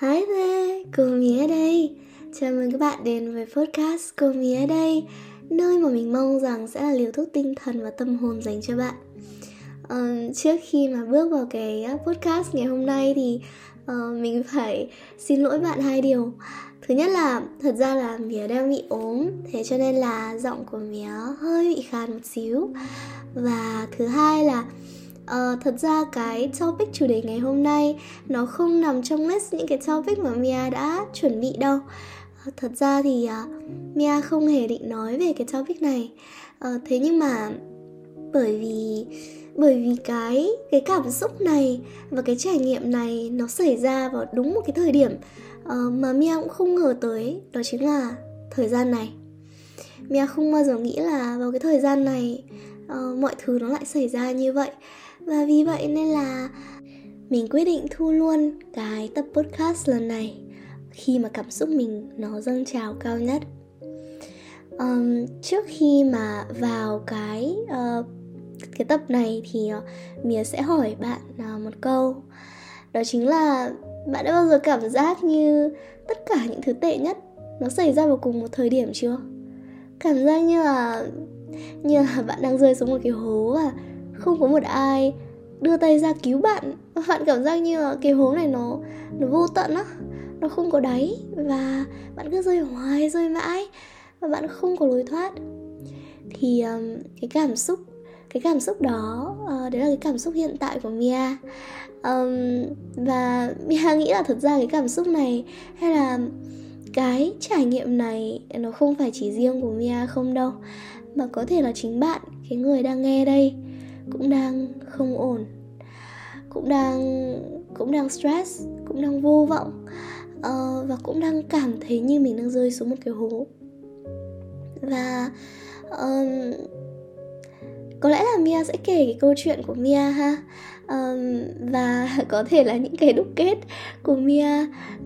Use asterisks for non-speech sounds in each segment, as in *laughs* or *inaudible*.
Hi there, cô Mía đây. Chào mừng các bạn đến với podcast Cô Mía đây Nơi mà mình mong rằng sẽ là liều thuốc tinh thần và tâm hồn dành cho bạn. Uh, Trước khi mà bước vào cái ờ, podcast ngày hôm nay thì uh, mình phải xin lỗi bạn hai điều. Thứ nhất là thật ra là Mía đang bị ốm Thế cho nên là giọng của Mía hơi bị khàn một xíu. Và thứ hai là Uh, thật ra cái topic chủ đề ngày hôm nay nó không nằm trong list những cái topic mà Mia đã chuẩn bị đâu. Uh, thật ra thì uh, Mia không hề định nói về cái topic này. Uh, thế nhưng mà bởi vì bởi vì cái cái cảm xúc này và cái trải nghiệm này nó xảy ra vào đúng một cái thời điểm uh, mà Mia cũng không ngờ tới đó chính là thời gian này. Mia không bao giờ nghĩ là vào cái thời gian này uh, mọi thứ nó lại xảy ra như vậy và vì vậy nên là mình quyết định thu luôn cái tập podcast lần này khi mà cảm xúc mình nó dâng trào cao nhất. Um, trước khi mà vào cái uh, cái tập này thì uh, mía sẽ hỏi bạn uh, một câu. Đó chính là bạn đã bao giờ cảm giác như tất cả những thứ tệ nhất nó xảy ra vào cùng một thời điểm chưa? Cảm giác như là như là bạn đang rơi xuống một cái hố và không có một ai đưa tay ra cứu bạn. Bạn cảm giác như là cái hố này nó nó vô tận á. Nó không có đáy và bạn cứ rơi hoài rơi mãi và bạn không có lối thoát. Thì um, cái cảm xúc cái cảm xúc đó uh, đấy là cái cảm xúc hiện tại của Mia. Um, và *laughs* Mia nghĩ là thật ra cái cảm xúc này hay là cái trải nghiệm này nó không phải chỉ riêng của Mia không đâu mà có thể là chính bạn cái người đang nghe đây không ổn. Cũng đang cũng đang stress cũng đang vô vọng uh, và cũng đang cảm thấy như mình đang rơi xuống một cái hố. Và um, có lẽ là Mia sẽ kể cái câu chuyện của Mia ha. Um, và *laughs* có thể là những cái đúc kết của Mia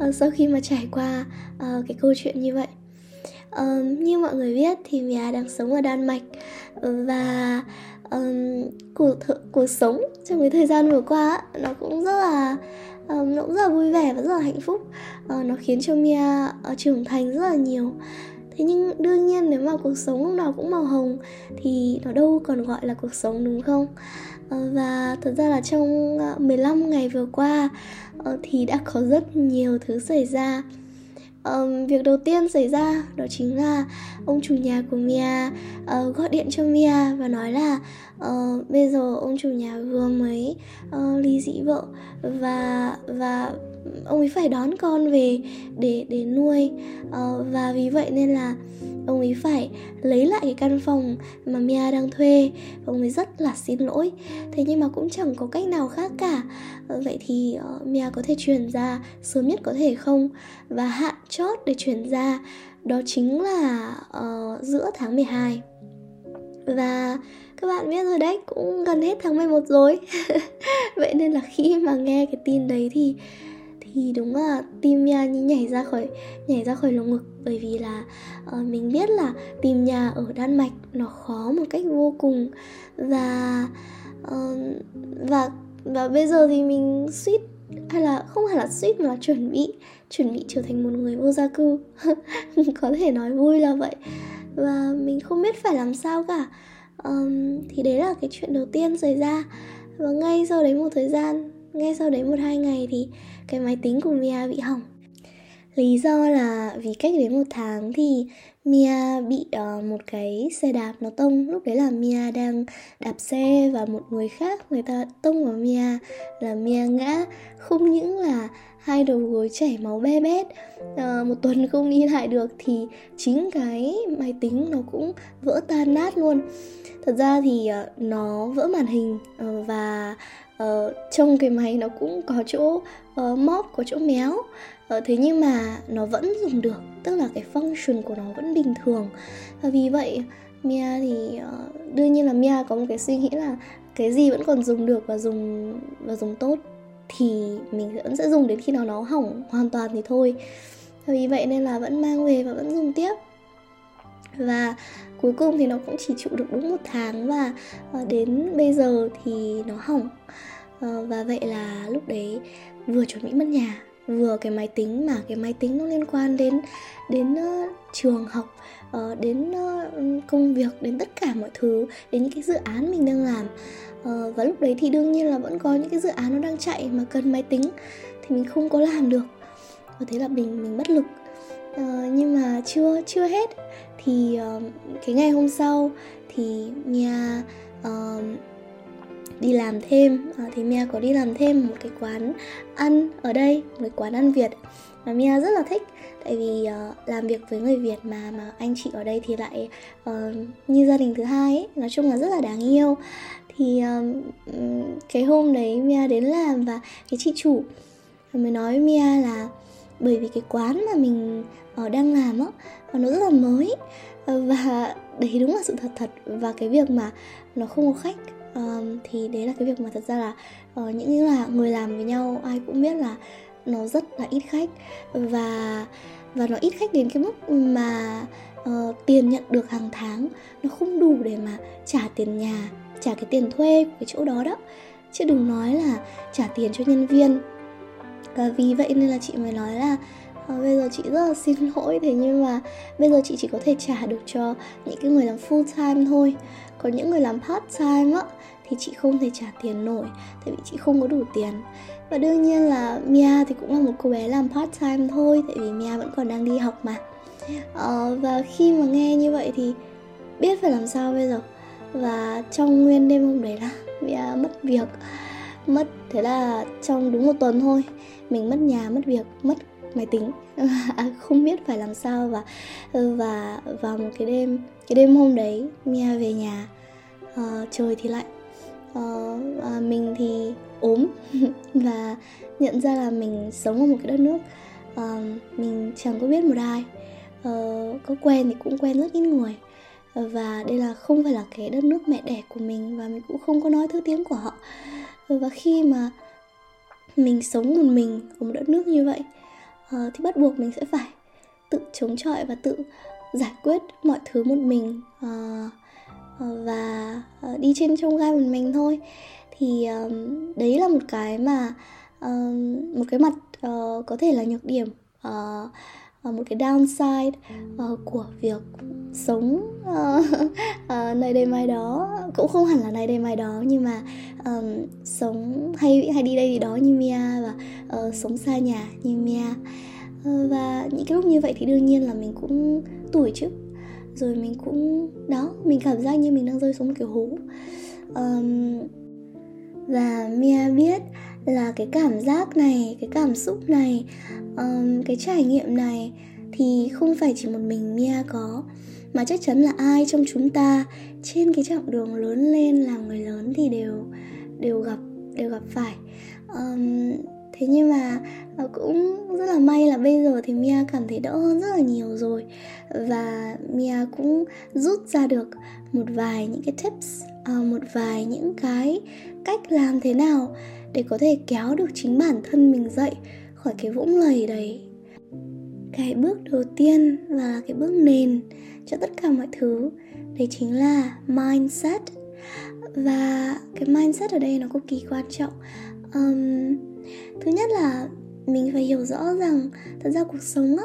uh, sau khi mà trải qua uh, cái câu chuyện như vậy. Um, như mọi người biết thì Mia đang sống ở Đan Mạch. Và um, cuộc th- cuộc sống trong cái thời gian vừa qua nó cũng rất là um, nó cũng rất là vui vẻ và rất là hạnh phúc. Uh, nó khiến cho Mia uh, trưởng thành rất là nhiều. Thế nhưng đương nhiên nếu mà cuộc sống lúc nào cũng màu hồng thì nó đâu còn gọi là cuộc sống đúng không? Ờ, và thật ra là trong 15 ngày vừa qua thì đã có rất nhiều thứ xảy ra um, việc đầu tiên xảy ra đó chính là ông chủ nhà của Mia uh, gọi điện cho Mia và nói là uh, bây giờ ông chủ nhà vừa mới uh, ly dị vợ và và ông ấy phải đón con về để để nuôi. Uh, và vì vậy nên là ông ấy phải lấy lại cái căn phòng mà Mia đang thuê. Ông ấy rất là xin lỗi. Thế nhưng mà cũng chẳng có cách nào khác cả. Ờ, vậy thì uh, Mia có thể chuyển ra sớm nhất có thể không? Và hạn chót để chuyển ra đó chính là uh, giữa tháng 12 và các bạn biết rồi đấy cũng gần hết tháng 11 rồi. *laughs* Vậy nên là khi mà nghe cái tin đấy thì thì đúng là tim nha như nhảy ra khỏi nhảy ra khỏi lồng ngực. Bởi vì là uh, mình biết là tìm nhà ở Đan Mạch nó khó một cách vô cùng. Và uh, và và bây giờ thì mình suýt hay là không phải là suýt mà là chuẩn bị chuẩn bị trở thành một người vô gia cư. *laughs* Có thể nói vui là vậy. Và mình không biết phải làm sao cả. Um, thì đấy là cái chuyện đầu tiên xảy ra. Và ngay sau đấy một thời gian ngay sau đấy một hai ngày thì cái máy tính của Mia bị hỏng. Lý do là vì cách đến một tháng thì Mia bị uh, một cái xe đạp nó tông. Lúc đấy là Mia đang đạp xe và một người khác người ta tông vào Mia là Mia ngã. Không những là hai đầu gối chảy máu be bét uh, một tuần không đi lại được thì chính cái máy tính nó cũng vỡ tan nát luôn. Thật ra thì uh, nó vỡ màn hình uh, và Ờ, uh, trong cái máy nó cũng có chỗ uh, móp có chỗ méo. Uh, thế nhưng mà nó vẫn dùng được tức là cái function của nó vẫn bình thường. Và vì vậy Mia thì uh, đương nhiên là Mia có một cái suy nghĩ là cái gì vẫn còn dùng được và dùng và dùng tốt thì mình vẫn sẽ dùng đến khi nào nó hỏng hoàn toàn thì thôi. Vì vậy nên là vẫn mang về và vẫn dùng tiếp và cuối cùng thì nó cũng chỉ trụ được đúng một tháng và ờ, đến bây giờ thì nó hỏng. Ờ, và vậy là lúc đấy vừa chuẩn bị mất nhà vừa cái máy tính mà cái máy tính nó liên quan đến đến uh, trường học uh, đến uh, công việc đến tất cả mọi thứ đến những cái dự án mình đang làm. Uh, và lúc đấy thì đương nhiên là vẫn có những cái dự án nó đang chạy mà cần máy tính thì mình không có làm được. Và thế là mình mình bất lực. Uh, nhưng mà chưa chưa hết thì uh, cái ngày hôm sau thì Mia uh, đi làm thêm. À, thì Mia có đi làm thêm một cái quán ăn ở đây một cái quán ăn Việt mà Mia rất là thích. Tại vì uh, làm việc với người Việt mà mà anh chị ở đây thì lại uh, như gia đình thứ hai ấy, nói chung là rất là đáng yêu. Thì uh, cái hôm đấy Mia đến làm và cái chị chủ mới nói Mia là bởi vì cái quán mà mình uh, đang làm á nó rất là mới. Ờ, và đấy đúng là sự thật thật. Và cái việc mà nó không có khách um, thì đấy là cái việc mà thật ra là uh, những là người làm với nhau ai cũng biết là nó rất là ít khách. Và và nó ít khách đến cái mức mà uh, tiền nhận được hàng tháng nó không đủ để mà trả tiền nhà trả cái tiền thuê của cái chỗ đó đó. Chứ đừng nói là trả tiền cho nhân viên và vì vậy nên là chị mới nói là à, bây giờ chị rất là xin lỗi thế nhưng mà bây giờ chị chỉ có thể trả được cho những cái người làm full time thôi. Còn những người làm part time á thì chị không thể trả tiền nổi tại vì chị không có đủ tiền. Và đương nhiên là Mia thì cũng là một cô bé làm part time thôi tại vì Mia vẫn còn đang đi học mà. Ờ, và khi mà nghe như vậy thì biết phải làm sao bây giờ. Và trong nguyên đêm hôm đấy là Mia mất việc mất thế là trong đúng một tuần thôi mình mất nhà mất việc mất máy tính. *laughs* À, không biết phải làm sao và ờ, và vào một cái đêm cái đêm hôm đấy Mia về nhà uh, trời thì lạnh. Uh, uh, mình thì ốm *laughs* và nhận ra là mình sống ở một cái đất nước uh, mình chẳng có biết một ai. Uh, có quen thì cũng quen rất ít người. Uh, và đây là không phải là cái đất nước mẹ đẻ của mình và mình cũng không có nói thứ tiếng của họ và khi mà mình sống một mình ở một đất nước như vậy uh, thì bắt buộc mình sẽ phải tự chống chọi và tự giải quyết mọi thứ một mình uh, và uh, đi trên trong gai một mình thôi. Thì um, đấy là một cái mà um, một cái mặt uh, có thể là nhược điểm uh, một cái downside uh, của việc sống uh, uh, này đây mai đó. Cũng không hẳn là này đây mai đó nhưng mà um, sống hay hay đi đây đi đó như Mia và uh, sống xa nhà như Mia. Uh, và những cái lúc như vậy thì đương nhiên là mình cũng tuổi chứ. Rồi mình cũng đó mình cảm giác như mình đang rơi xuống một cái hố. Um, và Mia biết là cái cảm giác này cái cảm xúc này um, cái trải nghiệm này thì không phải chỉ một mình Mia có mà chắc chắn là ai trong chúng ta trên cái chặng đường lớn lên làm người lớn thì đều đều gặp đều gặp phải. Um, thế nhưng mà ờ, cũng rất là may là bây giờ thì Mia cảm thấy đỡ hơn rất là nhiều rồi và Mia cũng rút ra được một vài những cái tips À, một vài những cái cách làm thế nào để có thể kéo được chính bản thân mình dậy khỏi cái vũng lầy đấy. Cái bước đầu tiên và là cái bước nền cho tất cả mọi thứ đấy chính là mindset. Và cái mindset ở đây nó cực kỳ quan trọng. Um, thứ nhất là mình phải hiểu rõ rằng thật ra cuộc sống á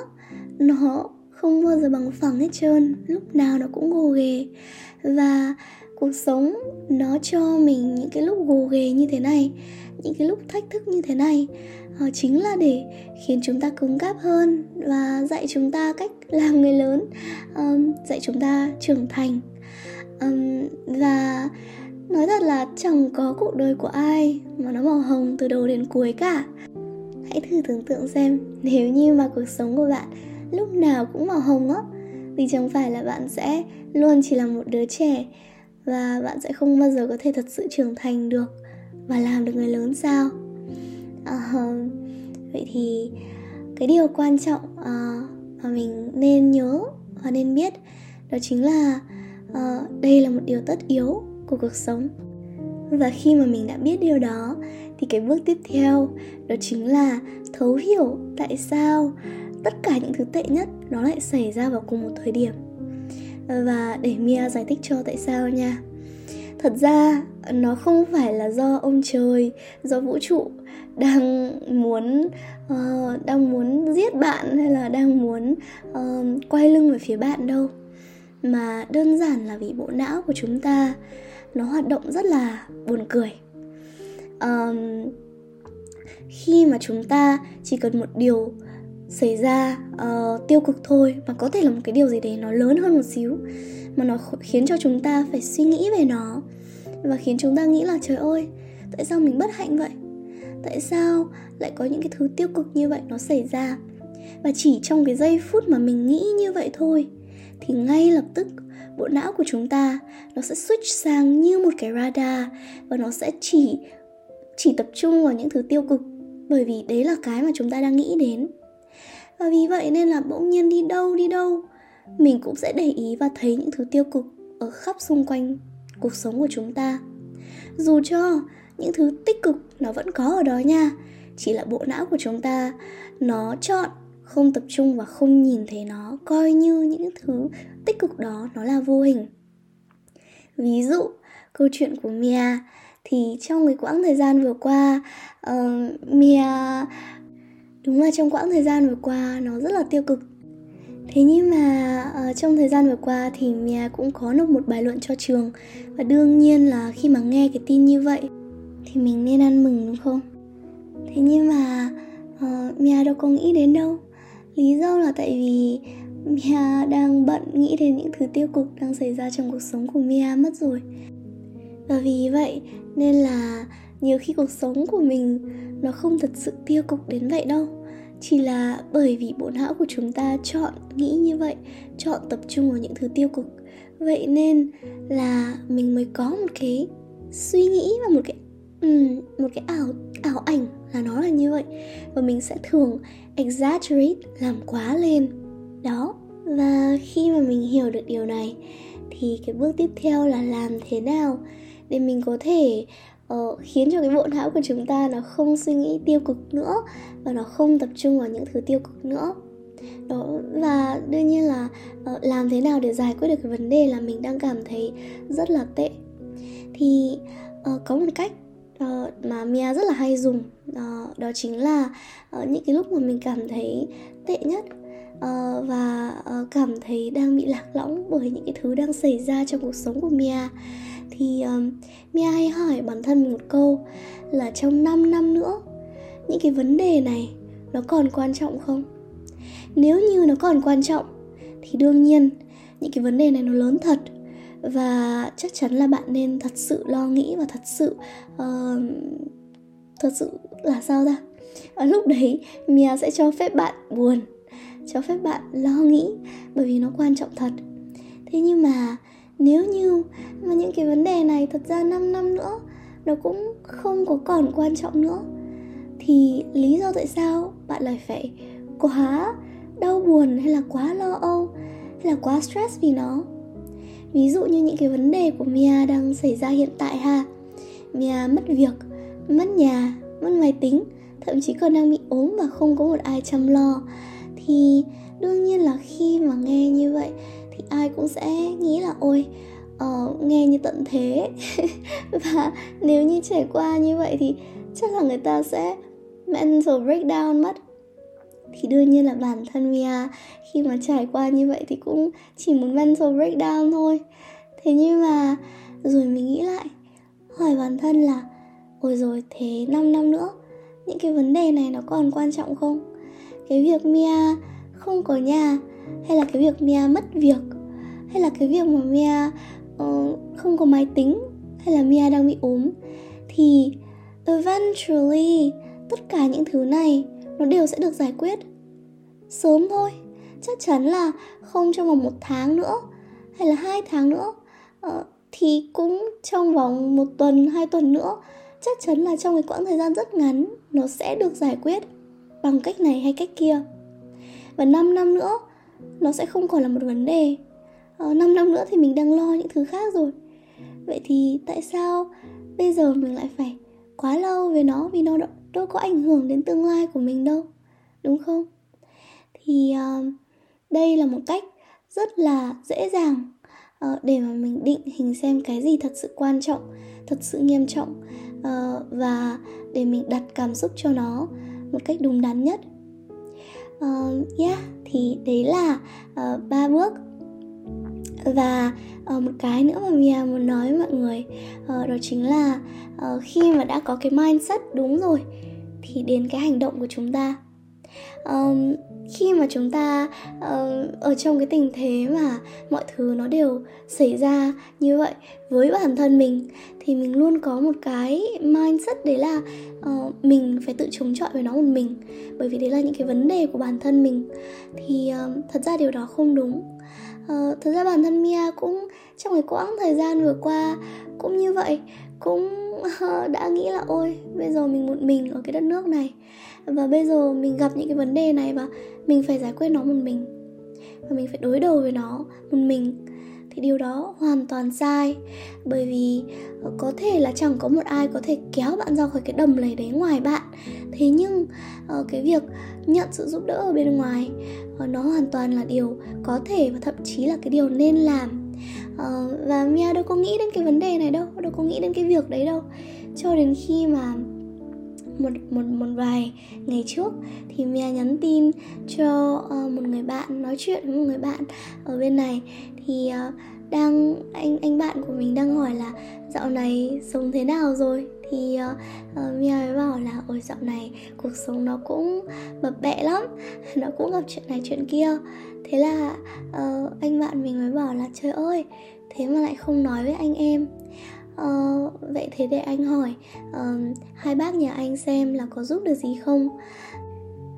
nó không bao giờ bằng phẳng hết trơn lúc nào nó cũng gồ ghề. Và cuộc sống nó cho mình những cái lúc gồ ghề như thế này những cái lúc thách thức như thế này ờ, chính là để khiến chúng ta cứng cáp hơn và dạy chúng ta cách làm người lớn um, dạy chúng ta trưởng thành. Um, và nói thật là chẳng có cuộc đời của ai mà nó màu hồng từ đầu đến cuối cả. Hãy thử tưởng tượng xem nếu như mà cuộc sống của bạn lúc nào cũng màu hồng á thì chẳng phải là bạn sẽ luôn chỉ là một đứa trẻ và bạn sẽ không bao giờ có thể thật sự trưởng thành được và làm được người lớn sao? Uh, vậy thì cái điều quan trọng uh, mà mình nên nhớ và nên biết đó chính là uh, đây là một điều tất yếu của cuộc sống. Và khi mà mình đã biết điều đó thì cái bước tiếp theo đó chính là thấu hiểu tại sao tất cả những thứ tệ nhất nó lại xảy ra vào cùng một thời điểm và để Mia giải thích cho tại sao nha. Thật ra nó không phải là do ông trời do vũ trụ đang muốn uh, đang muốn giết bạn hay là đang muốn uh, quay lưng về phía bạn đâu. Mà đơn giản là vì bộ não của chúng ta nó hoạt động rất là buồn cười. Um, khi mà chúng ta chỉ cần một điều xảy ra uh, tiêu cực thôi mà có thể là một cái điều gì đấy nó lớn hơn một xíu mà nó khiến cho chúng ta phải suy nghĩ về nó. Và khiến chúng ta nghĩ là trời ơi tại sao mình bất hạnh vậy? Tại sao lại có những cái thứ tiêu cực như vậy nó xảy ra? Và chỉ trong cái giây phút mà mình nghĩ như vậy thôi thì ngay lập tức bộ não của chúng ta nó sẽ switch sang như một cái radar và nó sẽ chỉ chỉ tập trung vào những thứ tiêu cực bởi vì đấy là cái mà chúng ta đang nghĩ đến và vì vậy nên là bỗng nhiên đi đâu đi đâu. Mình cũng sẽ để ý và thấy những thứ tiêu cực ở khắp xung quanh cuộc sống của chúng ta. Dù cho những thứ tích cực nó vẫn có ở đó nha chỉ là bộ não của chúng ta nó chọn không tập trung và không nhìn thấy nó coi như những thứ tích cực đó nó là vô hình. Ví dụ câu chuyện của mia. Thì trong cái quãng thời gian vừa qua uh, mia đúng là trong quãng thời gian vừa qua nó rất là tiêu cực. Thế nhưng mà uh, trong thời gian vừa qua thì mia cũng có nộp một bài luận cho trường. Và đương nhiên là khi mà nghe cái tin như vậy thì mình nên ăn mừng đúng không? Thế nhưng mà ờ, uh, mia đâu có nghĩ đến đâu. Lý do là tại vì mia đang bận nghĩ đến những thứ tiêu cực đang xảy ra trong cuộc sống của mia mất rồi. Và vì vậy nên là nhiều khi cuộc sống của mình nó không thật sự tiêu cực đến vậy đâu. Chỉ là bởi vì bộ não của chúng ta chọn nghĩ như vậy chọn tập trung vào những thứ tiêu cực. Vậy nên là mình mới có một cái suy nghĩ và một cái um, một cái ảo ảo ảnh là nó là như vậy. Và mình sẽ thường exaggerate làm quá lên. Đó và khi mà mình hiểu được điều này thì cái bước tiếp theo là làm thế nào để mình có thể uh, khiến cho cái bộ não của chúng ta nó không suy nghĩ tiêu cực nữa và nó không tập trung vào những thứ tiêu cực nữa. Đó và đương nhiên là uh, làm thế nào để giải quyết được cái vấn đề là mình đang cảm thấy rất là tệ. Thì uh, có một cách uh, mà Mia rất là hay dùng uh, đó chính là uh, những cái lúc mà mình cảm thấy tệ nhất uh, và uh, cảm thấy đang bị lạc lõng bởi những cái thứ đang xảy ra trong cuộc sống của Mia thì um, Mia hay hỏi bản thân mình một câu là trong 5 năm nữa những cái vấn đề này nó còn quan trọng không? Nếu như nó còn quan trọng thì đương nhiên những cái vấn đề này nó lớn thật và chắc chắn là bạn nên thật sự lo nghĩ và thật sự uh, thật sự là sao ra ở lúc đấy Mia sẽ cho phép bạn buồn cho phép bạn lo nghĩ bởi vì nó quan trọng thật thế nhưng mà nếu như mà những cái vấn đề này thật ra 5 năm nữa, nó cũng không có còn quan trọng nữa, thì lý do tại sao bạn lại phải quá đau buồn hay là quá lo âu hay là quá stress vì nó? Ví dụ như những cái vấn đề của Mia đang xảy ra hiện tại ha. Mia mất việc, mất nhà, mất máy tính, thậm chí còn đang bị ốm và không có một ai chăm lo. Thì đương nhiên là khi mà nghe như vậy ai cũng sẽ nghĩ là ôi uh, nghe như tận thế. *laughs* Và nếu như trải qua như vậy thì chắc là người ta sẽ mental breakdown mất. Thì đương nhiên là bản thân Mia khi mà trải qua như vậy thì cũng chỉ muốn mental breakdown thôi. Thế nhưng mà rồi mình nghĩ lại hỏi bản thân là ôi rồi thế 5 năm nữa những cái vấn đề này nó còn quan trọng không? Cái việc Mia không có nhà hay là cái việc Mia mất việc hay là cái việc mà Mia uh, không có máy tính hay là Mia đang bị ốm thì eventually tất cả những thứ này nó đều sẽ được giải quyết. Sớm thôi chắc chắn là không trong vòng một tháng nữa hay là hai tháng nữa. Uh, thì cũng trong vòng một tuần hai tuần nữa chắc chắn là trong cái quãng thời gian rất ngắn nó sẽ được giải quyết bằng cách này hay cách kia. Và 5 năm nữa nó sẽ không còn là một vấn đề ờ, 5 năm nữa thì mình đang lo những thứ khác rồi. Vậy thì tại sao bây giờ mình lại phải quá lâu về nó vì nó đâu có ảnh hưởng đến tương lai của mình đâu đúng không? Thì uh, đây là một cách rất là dễ dàng uh, để mà mình định hình xem cái gì thật sự quan trọng thật sự nghiêm trọng uh, và để mình đặt cảm xúc cho nó một cách đúng đắn nhất. Uh, yeah thì đấy là uh, ba bước và uh, một cái nữa mà Mia muốn nói với mọi người uh, đó chính là uh, khi mà đã có cái mindset đúng rồi thì đến cái hành động của chúng ta. Um, khi mà chúng ta uh, ở trong cái tình thế mà mọi thứ nó đều xảy ra như vậy với bản thân mình thì mình luôn có một cái mindset đấy là uh, mình phải tự chống chọi với nó một mình. Bởi vì đấy là những cái vấn đề của bản thân mình. Thì uh, thật ra điều đó không đúng uh, thực ra bản thân Mia cũng trong cái quãng thời gian vừa qua cũng như vậy cũng uh, đã nghĩ là ôi bây giờ mình một mình ở cái đất nước này và bây giờ mình gặp những cái vấn đề này và mình phải giải quyết nó một mình. Và mình phải đối đầu với nó một mình thì điều đó hoàn toàn sai. Bởi vì ờ, có thể là chẳng có một ai có thể kéo bạn ra khỏi cái đầm lầy đấy ngoài bạn. Thế nhưng ờ, cái việc nhận sự giúp đỡ ở bên ngoài ờ, nó hoàn toàn là điều có thể và thậm chí là cái điều nên làm. Và Mia đâu có nghĩ đến cái vấn đề này đâu đâu có nghĩ đến cái việc đấy đâu. Cho đến khi mà một một một vài ngày trước thì Mia nhắn tin cho uh, một người bạn nói chuyện với một người bạn ở bên này. Thì uh, đang anh anh bạn của mình đang hỏi là dạo này sống thế nào rồi? Thì uh, uh, Mia mới bảo là ôi dạo này cuộc sống nó cũng bập bẹ lắm *laughs* nó cũng gặp chuyện này chuyện kia. Thế là uh, anh bạn mình mới bảo là trời ơi thế mà lại không nói với anh em ờ, vậy thế để anh hỏi uh, hai bác nhà anh xem là có giúp được gì không?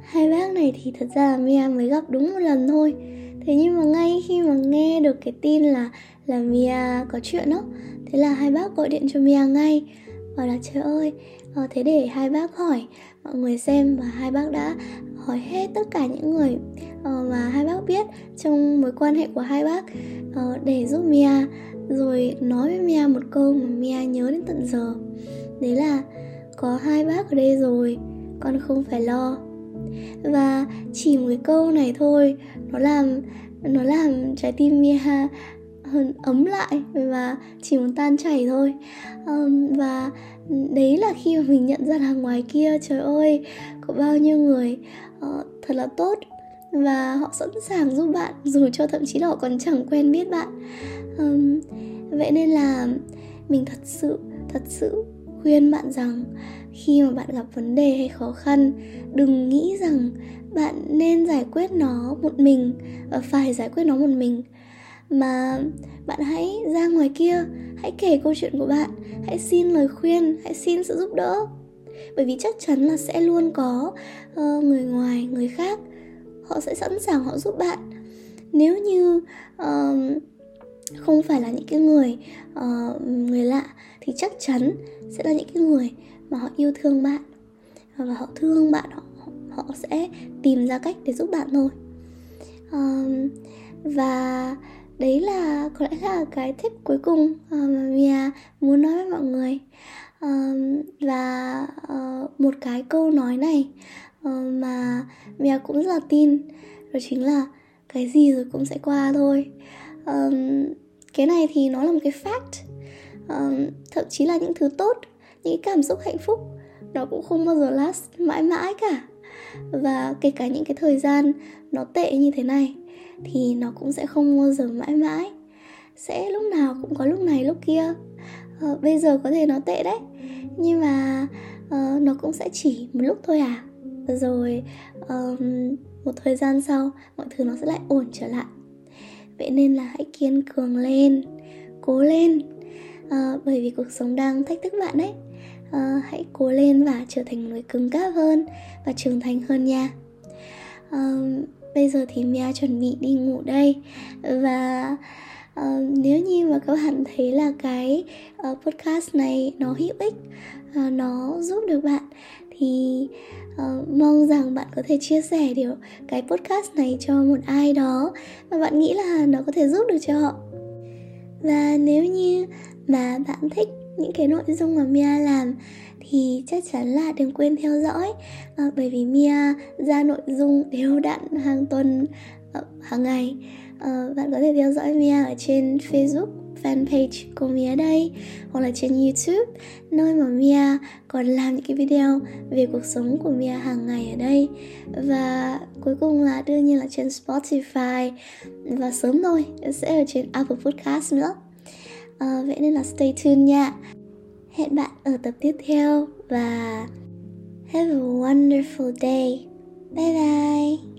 Hai bác này thì thật ra là Mia mới gặp đúng một lần thôi. Thế nhưng mà ngay khi mà nghe được cái tin là là Mia có chuyện đó thế là hai bác gọi điện cho Mia ngay. Và là trời ơi uh, thế để hai bác hỏi mọi người xem và hai bác đã hỏi hết tất cả những người uh, mà hai bác biết trong mối quan hệ của hai bác uh, để giúp Mia rồi nói với Mia một câu mà Mia nhớ đến tận giờ. Đấy là có hai bác ở đây rồi con không phải lo. Và chỉ một cái câu này thôi nó làm nó làm trái tim Mia hơn ấm lại và chỉ muốn tan chảy thôi. Um, và đấy là khi mà mình nhận ra là ngoài kia trời ơi có bao nhiêu người uh, thật là tốt và họ sẵn sàng giúp bạn dù cho thậm chí là họ còn chẳng quen biết bạn. Um, vậy nên là mình thật sự thật sự khuyên bạn rằng khi mà bạn gặp vấn đề hay khó khăn đừng nghĩ rằng bạn nên giải quyết nó một mình và phải giải quyết nó một mình. Mà bạn hãy ra ngoài kia hãy kể câu chuyện của bạn hãy xin lời khuyên hãy xin sự giúp đỡ. Bởi vì chắc chắn là sẽ luôn có uh, người ngoài người khác họ sẽ sẵn sàng họ giúp bạn. Nếu như uh, không phải là những cái người uh, người lạ thì chắc chắn sẽ là những cái người mà họ yêu thương bạn và họ thương bạn họ họ sẽ tìm ra cách để giúp bạn thôi. Um, và đấy là có lẽ là cái tip cuối cùng uh, mà Mia muốn nói với mọi người. Uh, và uh, một cái câu nói này uh, Ờ, mà mèo cũng rất là tin. Đó chính là cái gì rồi cũng sẽ qua thôi. Um, cái này thì nó là một cái fact. Um, thậm chí là những thứ tốt những cái cảm xúc hạnh phúc nó cũng không bao giờ last mãi mãi cả. Và kể cả những cái thời gian nó tệ như thế này thì nó cũng sẽ không bao giờ mãi mãi. Sẽ lúc nào cũng có lúc này lúc kia. Uh, bây giờ có thể nó tệ đấy nhưng mà uh, nó cũng sẽ chỉ một lúc thôi à? Rồi um, một thời gian sau mọi thứ nó sẽ lại ổn trở lại. Vậy nên là hãy kiên cường lên cố lên. À, bởi vì cuộc sống đang thách thức bạn đấy à, ờ, hãy cố lên và trở thành người cứng cáp hơn và trưởng thành hơn nha. À, bây giờ thì Mia chuẩn bị đi ngủ đây. Và uh, nếu như mà các bạn thấy là cái uh, podcast này nó hữu ích uh, nó giúp được bạn thì uh, mong rằng bạn có thể chia sẻ điều cái podcast này cho một ai đó mà bạn nghĩ là nó có thể giúp được cho họ. Và nếu như mà bạn thích những cái nội dung mà Mia làm thì chắc chắn là đừng quên theo dõi. À, bởi vì Mia ra nội dung đều đặn hàng tuần uh, hàng ngày. Uh, bạn có thể theo dõi Mia ở trên Facebook fanpage của Mia đây hoặc là trên YouTube nơi mà Mia còn làm những cái video về cuộc sống của Mia hàng ngày ở đây. Và cuối cùng là đương nhiên là trên Spotify. Và sớm thôi sẽ ở trên Apple Podcast nữa. À, vậy nên là stay tuned nha. Hẹn bạn ở tập tiếp theo và have a wonderful day. Bye bye.